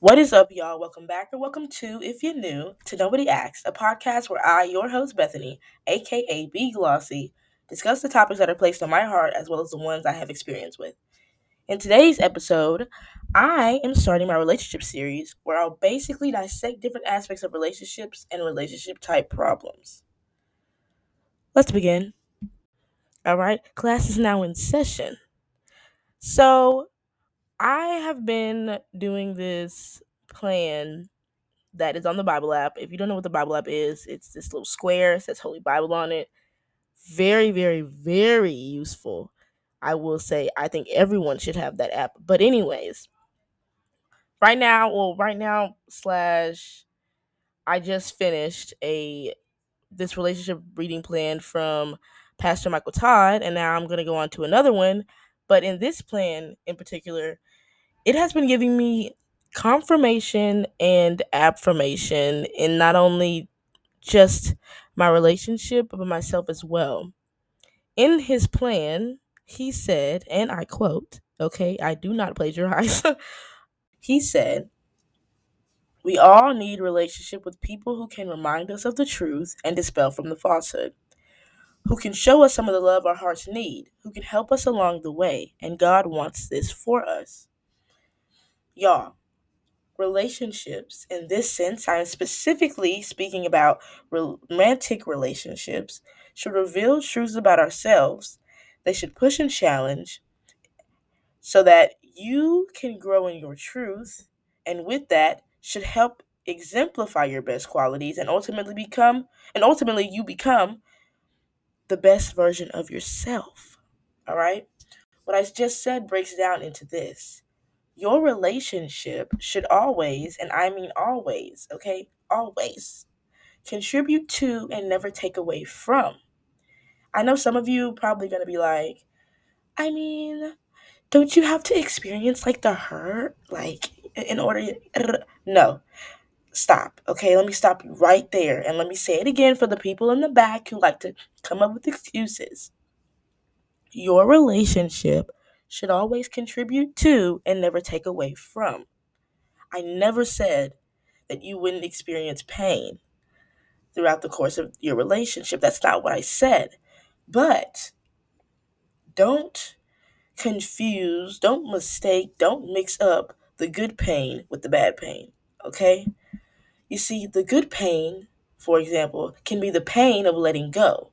What is up, y'all? Welcome back or welcome to, if you're new, to Nobody Asked, a podcast where I, your host Bethany, aka B Glossy, discuss the topics that are placed on my heart as well as the ones I have experience with. In today's episode, I am starting my relationship series where I'll basically dissect different aspects of relationships and relationship type problems. Let's begin. All right, class is now in session. So, I have been doing this plan that is on the Bible app. If you don't know what the Bible app is, it's this little square, it says Holy Bible on it. Very, very, very useful. I will say I think everyone should have that app. But anyways, right now, well, right now slash I just finished a this relationship reading plan from Pastor Michael Todd, and now I'm gonna go on to another one. But in this plan in particular, it has been giving me confirmation and affirmation in not only just my relationship, but myself as well. In his plan, he said, and I quote, okay, I do not plagiarize. he said, We all need relationship with people who can remind us of the truth and dispel from the falsehood, who can show us some of the love our hearts need, who can help us along the way, and God wants this for us. Y'all, relationships in this sense, I'm specifically speaking about romantic relationships, should reveal truths about ourselves. They should push and challenge so that you can grow in your truth, and with that, should help exemplify your best qualities and ultimately become and ultimately you become the best version of yourself. All right? What I just said breaks down into this your relationship should always, and I mean always, okay, always contribute to and never take away from. I know some of you probably going to be like, I mean, don't you have to experience like the hurt like in order no. Stop. Okay, let me stop you right there and let me say it again for the people in the back who like to come up with excuses. Your relationship should always contribute to and never take away from. I never said that you wouldn't experience pain throughout the course of your relationship. That's not what I said. But don't confuse, don't mistake, don't mix up the good pain with the bad pain. Okay? You see, the good pain, for example, can be the pain of letting go.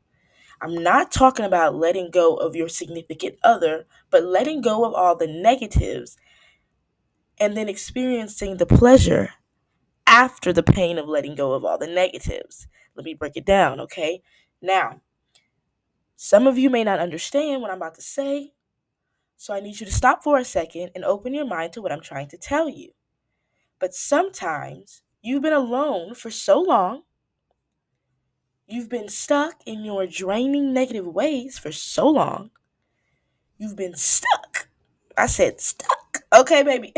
I'm not talking about letting go of your significant other, but letting go of all the negatives and then experiencing the pleasure after the pain of letting go of all the negatives. Let me break it down, okay? Now, some of you may not understand what I'm about to say, so I need you to stop for a second and open your mind to what I'm trying to tell you. But sometimes you've been alone for so long You've been stuck in your draining negative ways for so long. You've been stuck. I said stuck. Okay, baby.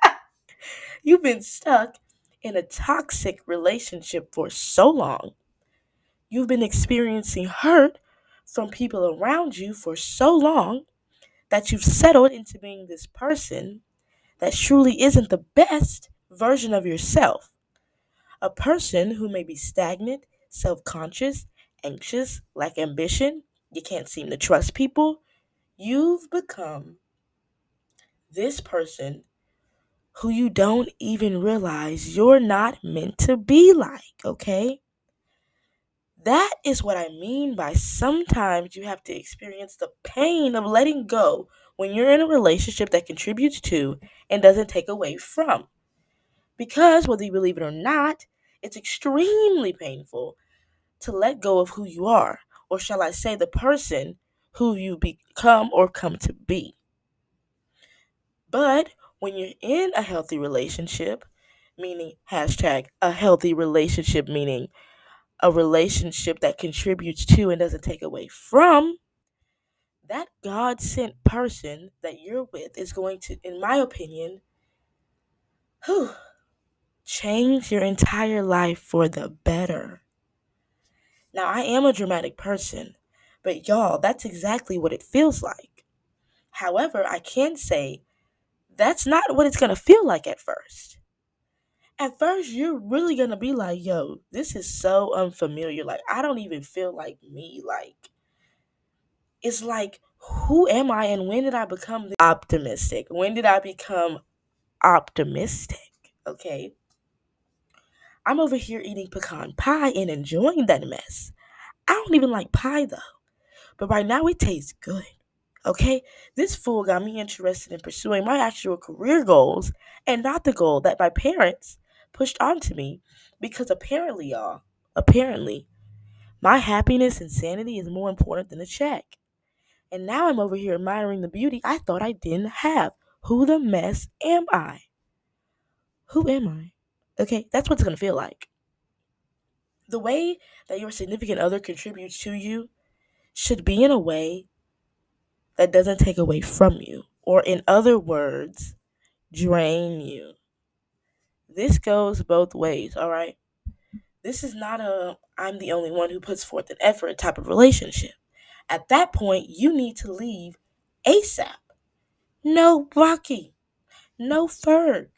You've been stuck in a toxic relationship for so long. You've been experiencing hurt from people around you for so long that you've settled into being this person that truly isn't the best version of yourself. A person who may be stagnant self conscious, anxious, lack ambition, you can't seem to trust people, you've become this person who you don't even realize you're not meant to be like, okay? That is what I mean by sometimes you have to experience the pain of letting go when you're in a relationship that contributes to and doesn't take away from. Because whether you believe it or not, it's extremely painful to let go of who you are, or shall I say, the person who you become or come to be. But when you're in a healthy relationship, meaning hashtag a healthy relationship, meaning a relationship that contributes to and doesn't take away from, that God sent person that you're with is going to, in my opinion, whew, change your entire life for the better. Now, I am a dramatic person, but y'all, that's exactly what it feels like. However, I can say that's not what it's going to feel like at first. At first, you're really going to be like, yo, this is so unfamiliar. Like, I don't even feel like me. Like, it's like, who am I and when did I become optimistic? When did I become optimistic? Okay. I'm over here eating pecan pie and enjoying that mess. I don't even like pie though. But right now it tastes good. Okay? This fool got me interested in pursuing my actual career goals and not the goal that my parents pushed onto me because apparently, y'all, apparently, my happiness and sanity is more important than a check. And now I'm over here admiring the beauty I thought I didn't have. Who the mess am I? Who am I? Okay, that's what it's gonna feel like. The way that your significant other contributes to you should be in a way that doesn't take away from you, or in other words, drain you. This goes both ways, all right? This is not a I'm the only one who puts forth an effort type of relationship. At that point, you need to leave ASAP. No Rocky. No Ferg.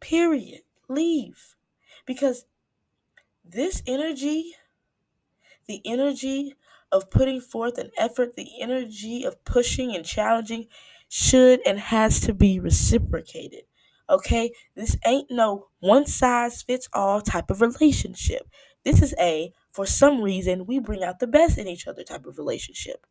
Period. Leave. Because this energy, the energy of putting forth an effort, the energy of pushing and challenging should and has to be reciprocated. Okay? This ain't no one size fits all type of relationship. This is a, for some reason, we bring out the best in each other type of relationship.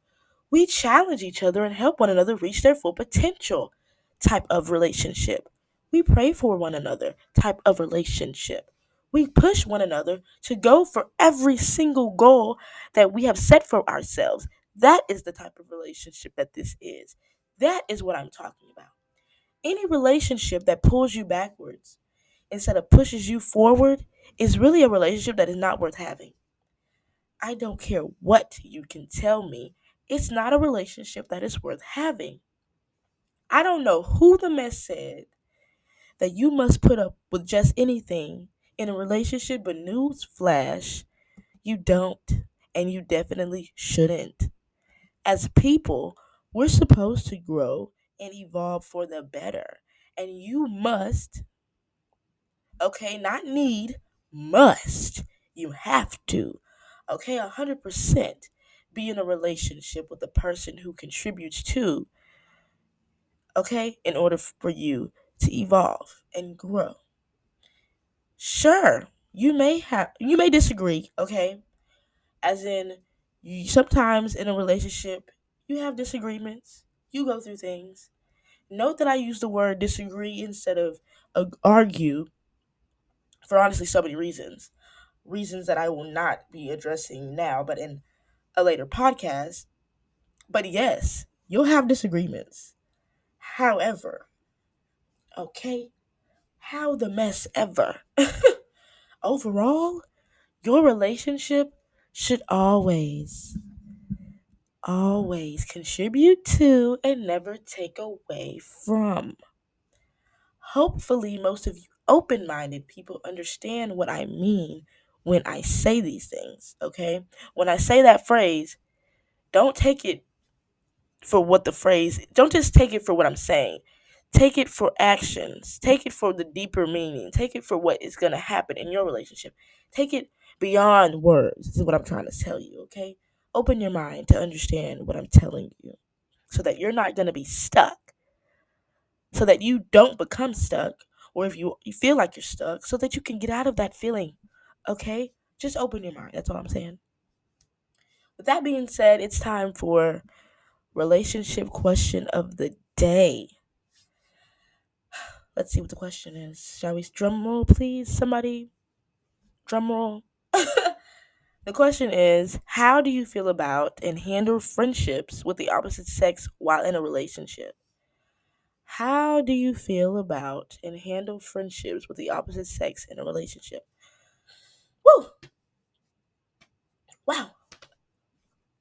We challenge each other and help one another reach their full potential type of relationship. We pray for one another type of relationship. We push one another to go for every single goal that we have set for ourselves. That is the type of relationship that this is. That is what I'm talking about. Any relationship that pulls you backwards instead of pushes you forward is really a relationship that is not worth having. I don't care what you can tell me, it's not a relationship that is worth having. I don't know who the mess said that you must put up with just anything in a relationship, but news flash, you don't, and you definitely shouldn't. As people, we're supposed to grow and evolve for the better, and you must, okay, not need, must, you have to, okay, 100% be in a relationship with a person who contributes to, okay, in order for you to evolve and grow. Sure, you may have you may disagree, okay? As in you, sometimes in a relationship you have disagreements. You go through things. Note that I use the word disagree instead of uh, argue for honestly so many reasons. Reasons that I will not be addressing now, but in a later podcast. But yes, you'll have disagreements. However, okay, how the mess ever. Overall, your relationship should always, always contribute to and never take away from. Hopefully, most of you open minded people understand what I mean when I say these things, okay? When I say that phrase, don't take it for what the phrase, don't just take it for what I'm saying. Take it for actions. Take it for the deeper meaning. Take it for what is going to happen in your relationship. Take it beyond words, this is what I'm trying to tell you, okay? Open your mind to understand what I'm telling you so that you're not going to be stuck. So that you don't become stuck, or if you, you feel like you're stuck, so that you can get out of that feeling, okay? Just open your mind. That's all I'm saying. With that being said, it's time for relationship question of the day. Let's see what the question is. Shall we drum roll, please? Somebody, drum roll. the question is How do you feel about and handle friendships with the opposite sex while in a relationship? How do you feel about and handle friendships with the opposite sex in a relationship? Woo! Wow.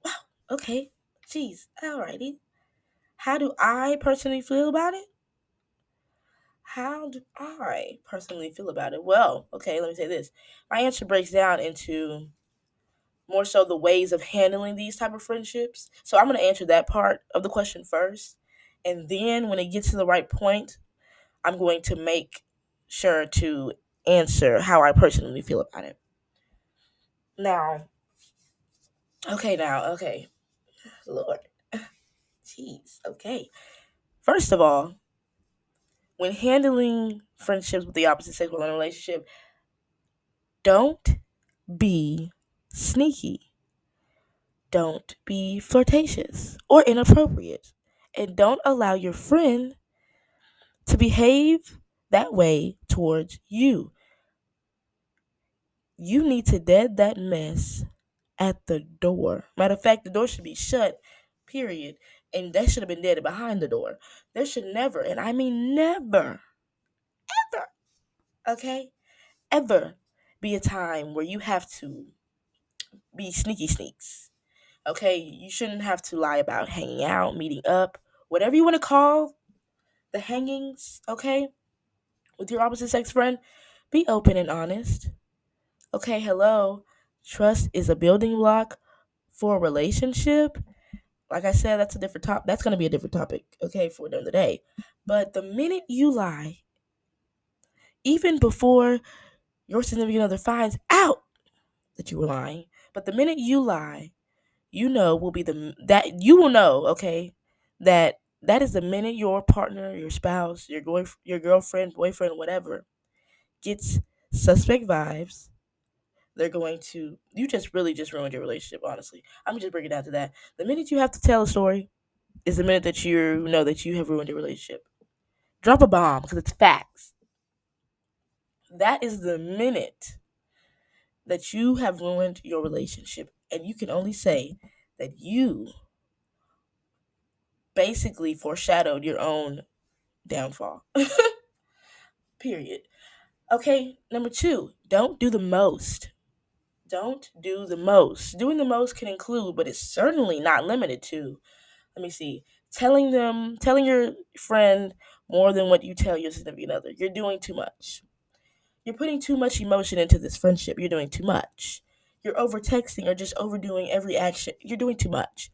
Wow. Okay. Jeez. Alrighty. How do I personally feel about it? How do I personally feel about it? Well, okay, let me say this. My answer breaks down into more so the ways of handling these type of friendships. So I'm going to answer that part of the question first, And then when it gets to the right point, I'm going to make sure to answer how I personally feel about it. Now, okay, now, okay. Lord. Jeez, okay. First of all, when handling friendships with the opposite sex in a relationship, don't be sneaky. Don't be flirtatious or inappropriate. And don't allow your friend to behave that way towards you. You need to dead that mess at the door. Matter of fact, the door should be shut, period. And that should have been dead behind the door. There should never, and I mean never, ever, okay, ever be a time where you have to be sneaky sneaks. Okay, you shouldn't have to lie about hanging out, meeting up, whatever you want to call the hangings, okay, with your opposite sex friend. Be open and honest. Okay, hello. Trust is a building block for a relationship. Like I said, that's a different top. That's gonna be a different topic, okay, for the day. But the minute you lie, even before your significant other finds out that you were lying, but the minute you lie, you know will be the that you will know, okay, that that is the minute your partner, your spouse, your going, your girlfriend, boyfriend, whatever, gets suspect vibes. They're going to you just really just ruined your relationship. Honestly, I'm just bringing it down to that. The minute you have to tell a story is the minute that you know that you have ruined your relationship. Drop a bomb because it's facts. That is the minute that you have ruined your relationship, and you can only say that you basically foreshadowed your own downfall. Period. Okay, number two, don't do the most. Don't do the most. Doing the most can include, but it's certainly not limited to. Let me see. Telling them, telling your friend more than what you tell your significant other. You're doing too much. You're putting too much emotion into this friendship. You're doing too much. You're over texting or just overdoing every action. You're doing too much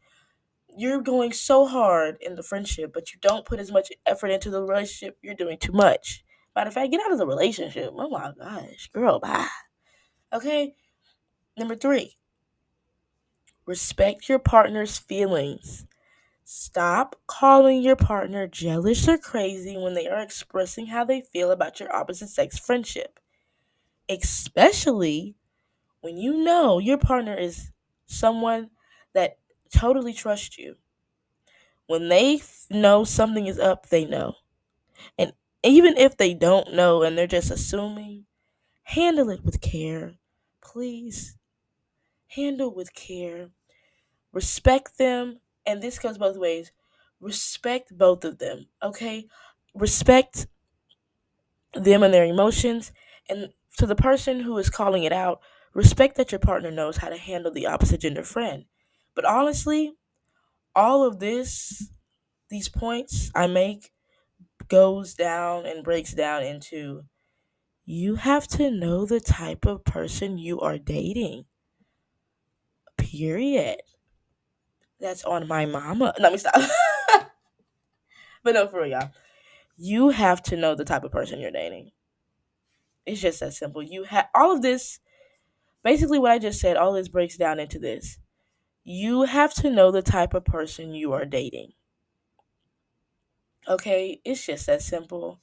you're going so hard in the friendship, but you don't put as much effort into the relationship, you're doing too much. Matter of fact, get out of the relationship. Oh my gosh, girl, bye. Okay? Number three, respect your partner's feelings. Stop calling your partner jealous or crazy when they are expressing how they feel about your opposite sex friendship. Especially when you know your partner is someone that totally trusts you. When they know something is up, they know. And even if they don't know and they're just assuming, handle it with care. Please. Handle with care. Respect them. And this goes both ways. Respect both of them, okay? Respect them and their emotions. And to the person who is calling it out, respect that your partner knows how to handle the opposite gender friend. But honestly, all of this, these points I make, goes down and breaks down into you have to know the type of person you are dating. Period. That's on my mama. Let me stop. but no, for real, y'all. You have to know the type of person you're dating. It's just that simple. You have all of this. Basically, what I just said, all this breaks down into this you have to know the type of person you are dating. Okay, it's just that simple.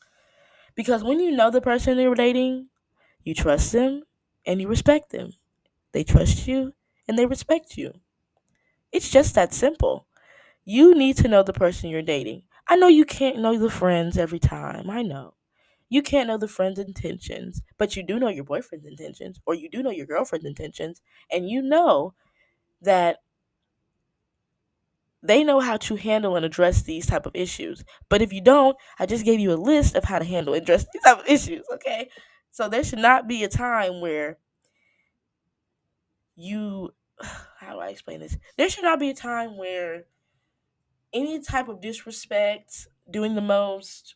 Because when you know the person you're dating, you trust them and you respect them. They trust you and they respect you. It's just that simple. You need to know the person you're dating. I know you can't know the friends every time. I know. You can't know the friend's intentions, but you do know your boyfriend's intentions, or you do know your girlfriend's intentions, and you know that they know how to handle and address these type of issues. But if you don't, I just gave you a list of how to handle and address these type of issues, okay? So there should not be a time where you how do I explain this? There should not be a time where any type of disrespect, doing the most,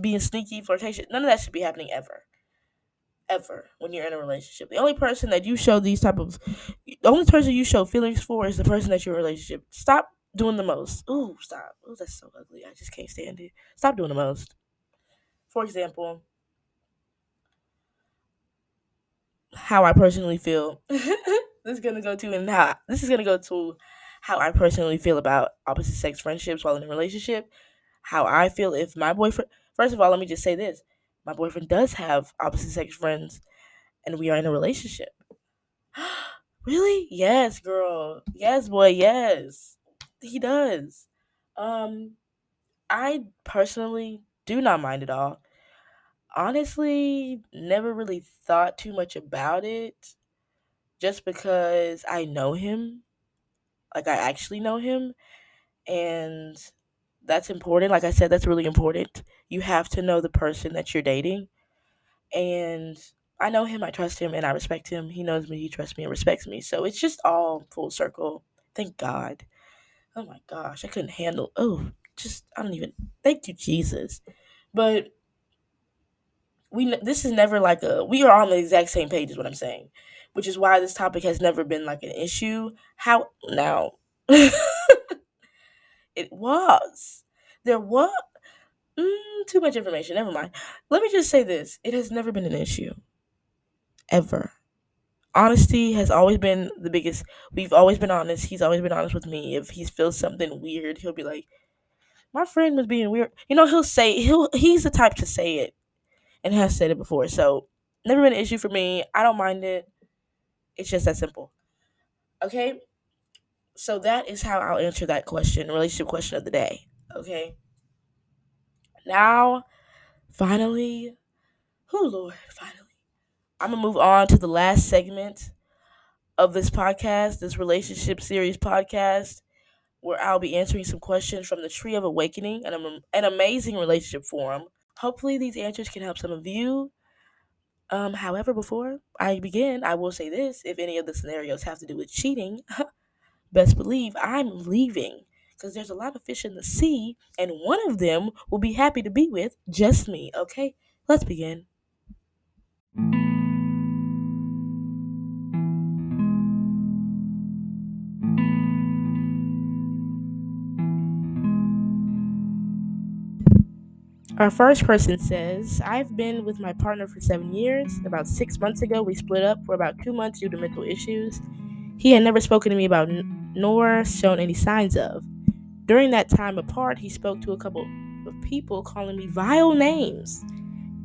being sneaky, flirtation, none of that should be happening ever ever when you're in a relationship. The only person that you show these type of the only person you show feelings for is the person that you're in a relationship. Stop doing the most. Ooh, stop. Oh, that's so ugly. I just can't stand it. Stop doing the most. For example, how I personally feel. this is gonna go to and how this is gonna go to how I personally feel about opposite sex friendships while in a relationship. How I feel if my boyfriend. First of all, let me just say this: my boyfriend does have opposite sex friends, and we are in a relationship. really? Yes, girl. Yes, boy. Yes, he does. Um, I personally do not mind at all honestly never really thought too much about it just because I know him. Like, I actually know him. And that's important. Like I said, that's really important. You have to know the person that you're dating. And I know him, I trust him, and I respect him. He knows me, he trusts me, and respects me. So it's just all full circle. Thank God. Oh my gosh, I couldn't handle. Oh, just, I don't even. Thank you, Jesus. But we this is never like a we are on the exact same page is what I'm saying, which is why this topic has never been like an issue. How now? it was there was mm, too much information. Never mind. Let me just say this: it has never been an issue, ever. Honesty has always been the biggest. We've always been honest. He's always been honest with me. If he feels something weird, he'll be like, "My friend was being weird." You know, he'll say he'll he's the type to say it and has said it before. So never been an issue for me. I don't mind it. It's just that simple. Okay? So that is how I'll answer that question, relationship question of the day. Okay? Now, finally, oh Lord, finally. I'm gonna move on to the last segment of this podcast, this relationship series podcast, where I'll be answering some questions from the Tree of Awakening, an, an amazing relationship forum Hopefully, these answers can help some of you. Um, however, before I begin, I will say this if any of the scenarios have to do with cheating, best believe I'm leaving because there's a lot of fish in the sea, and one of them will be happy to be with just me. Okay, let's begin. Our first person says, I've been with my partner for seven years. About six months ago, we split up for about two months due to mental issues. He had never spoken to me about n- nor shown any signs of. During that time apart, he spoke to a couple of people calling me vile names.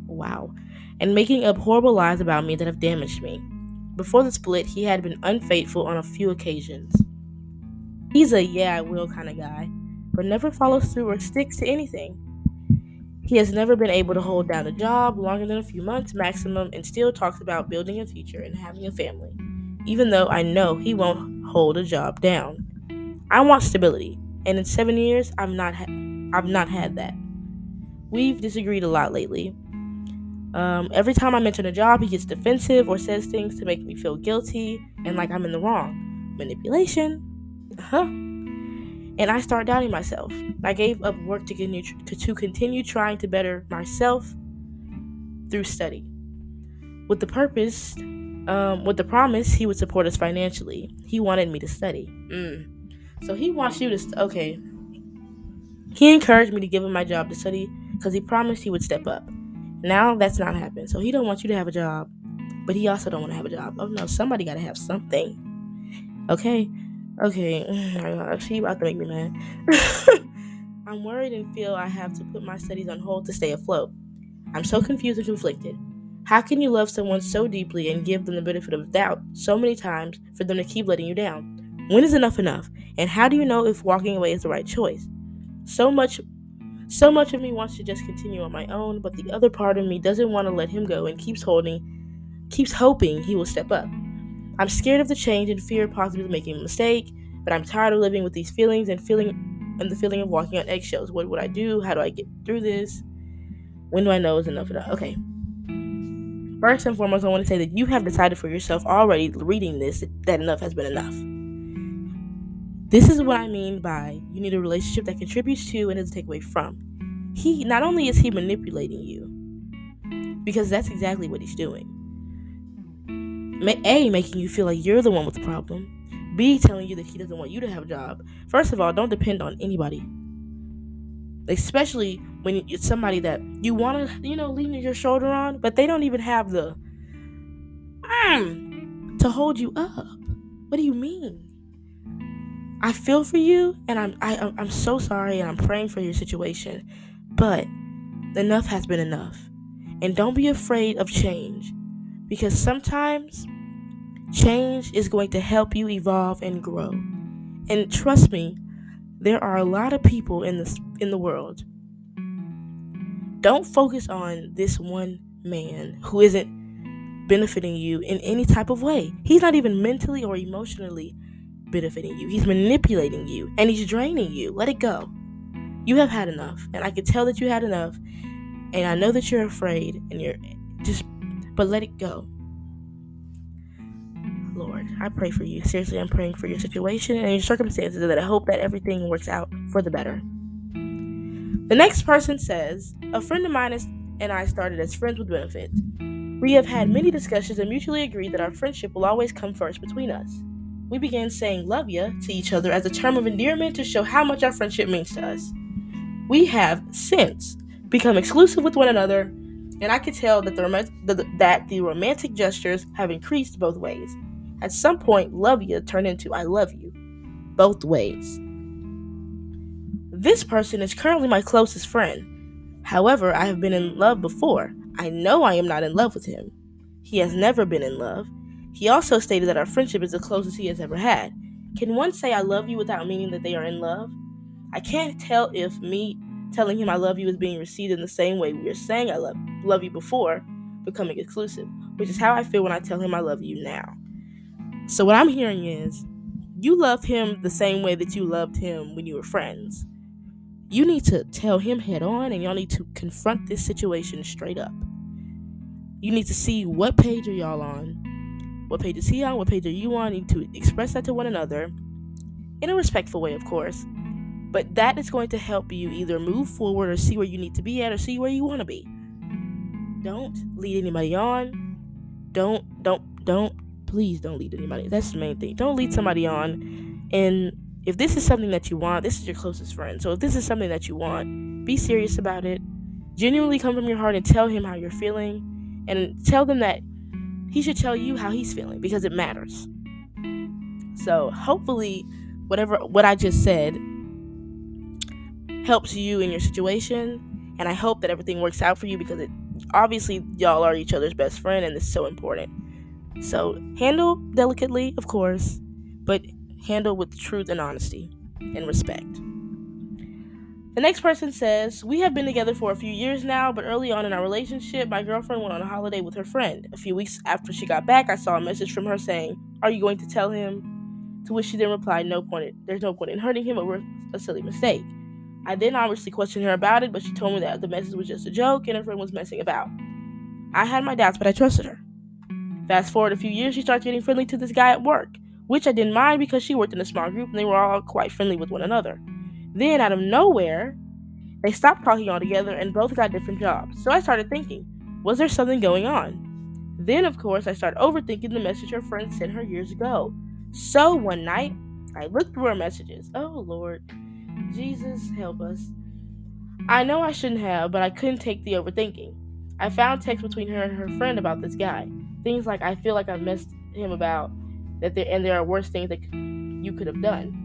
Wow. And making up horrible lies about me that have damaged me. Before the split, he had been unfaithful on a few occasions. He's a yeah, I will kind of guy, but never follows through or sticks to anything. He has never been able to hold down a job longer than a few months maximum and still talks about building a future and having a family, even though I know he won't hold a job down. I want stability, and in seven years, I've not, ha- I've not had that. We've disagreed a lot lately. Um, every time I mention a job, he gets defensive or says things to make me feel guilty and like I'm in the wrong. Manipulation. Huh? And I start doubting myself. I gave up work to continue, to continue trying to better myself through study. With the purpose, um, with the promise, he would support us financially. He wanted me to study. Mm. So he wants you to, st- okay. He encouraged me to give him my job to study because he promised he would step up. Now that's not happened. So he don't want you to have a job, but he also don't want to have a job. Oh no, somebody got to have something. Okay, Okay, my gosh, she about to make me mad. I'm worried and feel I have to put my studies on hold to stay afloat. I'm so confused and conflicted. How can you love someone so deeply and give them the benefit of doubt so many times for them to keep letting you down? When is enough enough? And how do you know if walking away is the right choice? So much so much of me wants to just continue on my own, but the other part of me doesn't want to let him go and keeps holding keeps hoping he will step up. I'm scared of the change and fear possibly making a mistake, but I'm tired of living with these feelings and feeling and the feeling of walking on eggshells. What would I do? How do I get through this? When do I know is enough enough? Okay. First and foremost, I want to say that you have decided for yourself already reading this that enough has been enough. This is what I mean by you need a relationship that contributes to and doesn't take away from. He not only is he manipulating you, because that's exactly what he's doing. A, making you feel like you're the one with the problem. B telling you that he doesn't want you to have a job. First of all, don't depend on anybody. Especially when it's somebody that you want to, you know, lean your shoulder on, but they don't even have the mm, to hold you up. What do you mean? I feel for you, and I'm I, am i am so sorry, and I'm praying for your situation. But enough has been enough, and don't be afraid of change, because sometimes change is going to help you evolve and grow. And trust me, there are a lot of people in this in the world. Don't focus on this one man who isn't benefiting you in any type of way. He's not even mentally or emotionally benefiting you. He's manipulating you and he's draining you. Let it go. You have had enough. And I can tell that you had enough. And I know that you're afraid and you're just, but let it go. Lord, I pray for you. Seriously, I'm praying for your situation and your circumstances that I hope that everything works out for the better. The next person says, A friend of mine and I started as friends with benefits. We have had many discussions and mutually agreed that our friendship will always come first between us we began saying love ya to each other as a term of endearment to show how much our friendship means to us. We have since become exclusive with one another, and I could tell that the, the, that the romantic gestures have increased both ways. At some point, love ya turned into I love you, both ways. This person is currently my closest friend. However, I have been in love before. I know I am not in love with him. He has never been in love, he also stated that our friendship is the closest he has ever had. Can one say I love you without meaning that they are in love? I can't tell if me telling him I love you is being received in the same way we are saying I love, love you before becoming exclusive, which is how I feel when I tell him I love you now. So, what I'm hearing is you love him the same way that you loved him when you were friends. You need to tell him head on and y'all need to confront this situation straight up. You need to see what page are y'all on what page is he on? What page are you on? You need to express that to one another in a respectful way, of course. But that is going to help you either move forward or see where you need to be at or see where you want to be. Don't lead anybody on. Don't, don't, don't, please don't lead anybody. That's the main thing. Don't lead somebody on. And if this is something that you want, this is your closest friend. So if this is something that you want, be serious about it. Genuinely come from your heart and tell him how you're feeling. And tell them that he should tell you how he's feeling because it matters. So hopefully, whatever what I just said helps you in your situation, and I hope that everything works out for you because it obviously y'all are each other's best friend, and it's so important. So handle delicately, of course, but handle with truth and honesty and respect. The next person says, We have been together for a few years now, but early on in our relationship, my girlfriend went on a holiday with her friend. A few weeks after she got back, I saw a message from her saying, Are you going to tell him? To which she then replied, No point. There's no point in hurting him over a silly mistake. I then obviously questioned her about it, but she told me that the message was just a joke and her friend was messing about. I had my doubts, but I trusted her. Fast forward a few years, she started getting friendly to this guy at work, which I didn't mind because she worked in a small group and they were all quite friendly with one another. Then, out of nowhere, they stopped talking altogether and both got different jobs. So I started thinking, was there something going on? Then, of course, I started overthinking the message her friend sent her years ago. So one night, I looked through her messages. Oh, Lord. Jesus, help us. I know I shouldn't have, but I couldn't take the overthinking. I found text between her and her friend about this guy. Things like, I feel like I've messed him about, that there, and there are worse things that you could have done.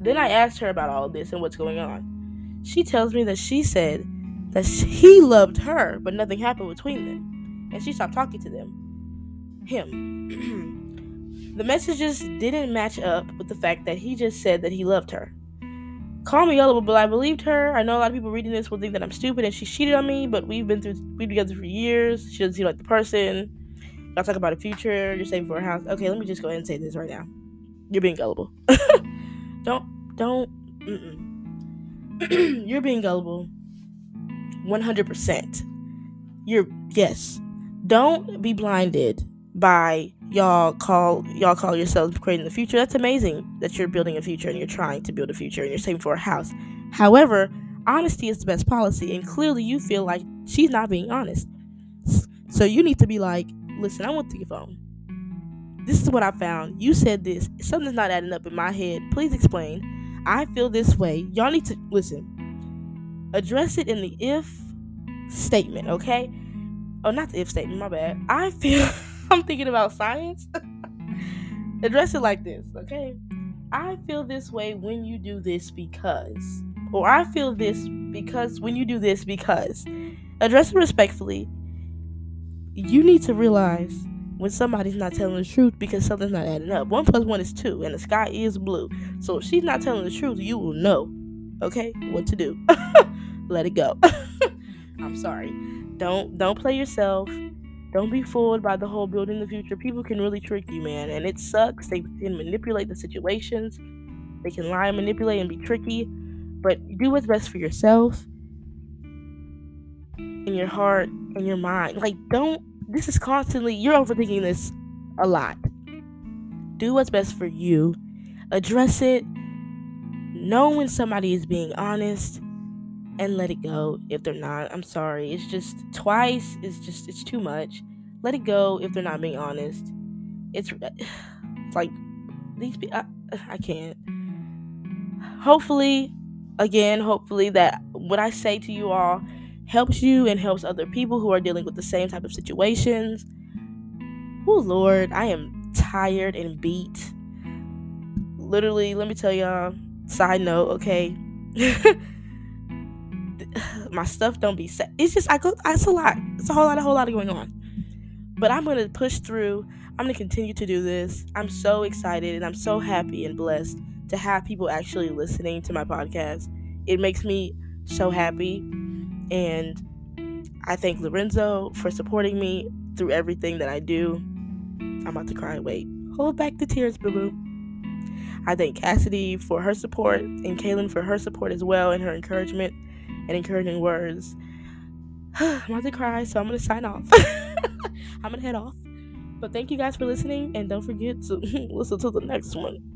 Then I asked her about all this and what's going on. She tells me that she said that he loved her, but nothing happened between them, and she stopped talking to them. Him. the messages didn't match up with the fact that he just said that he loved her. Call me gullible, but I believed her. I know a lot of people reading this will think that I'm stupid and she cheated on me, but we've been through we've been together for years. She doesn't seem like the person. Y'all talk about a future. You're saving for a house. Okay, let me just go ahead and say this right now. You're being gullible. don't don't you're being gullible 100% you're yes don't be blinded by y'all call y'all call yourselves creating the future that's amazing that you're building a future and you're trying to build a future and you're saving for a house however honesty is the best policy and clearly you feel like she's not being honest so you need to be like listen i want to your phone this is what I found. You said this. Something's not adding up in my head. Please explain. I feel this way. Y'all need to listen. Address it in the if statement, okay? Oh, not the if statement, my bad. I feel I'm thinking about science. Address it like this, okay? I feel this way when you do this because. Or I feel this because when you do this because. Address it respectfully. You need to realize when somebody's not telling the truth because something's not adding up. One plus one is two, and the sky is blue. So if she's not telling the truth, you will know, okay, what to do. Let it go. I'm sorry. Don't don't play yourself. Don't be fooled by the whole building the future. People can really trick you, man, and it sucks. They can manipulate the situations. They can lie manipulate and be tricky, but do what's best for yourself in your heart and your mind. Like, don't this is constantly, you're overthinking this a lot. Do what's best for you, address it, know when somebody is being honest, and let it go if they're not. I'm sorry. It's just twice is just, it's too much. Let it go if they're not being honest. It's, it's like these I, I can't. Hopefully, again, hopefully that what I say to you all helps you and helps other people who are dealing with the same type of situations. Oh, Lord, I am tired and beat. Literally, let me tell y'all, side note, okay? My stuff don't be set. It's just, I go, it's a lot. It's a whole lot, a whole lot of going on. But I'm to push through. I'm to continue to do this. I'm so excited and I'm so happy and blessed to have people actually listening to my podcast. It makes me so happy and I thank Lorenzo for supporting me through everything that I do. I'm about to cry. Wait, hold back the tears, boo boo. I thank Cassidy for her support and Kaylin for her support as well and her encouragement and encouraging words. I'm about to cry, so I'm to sign off. I'm to head off. But thank you guys for listening, and don't forget to listen to the next one.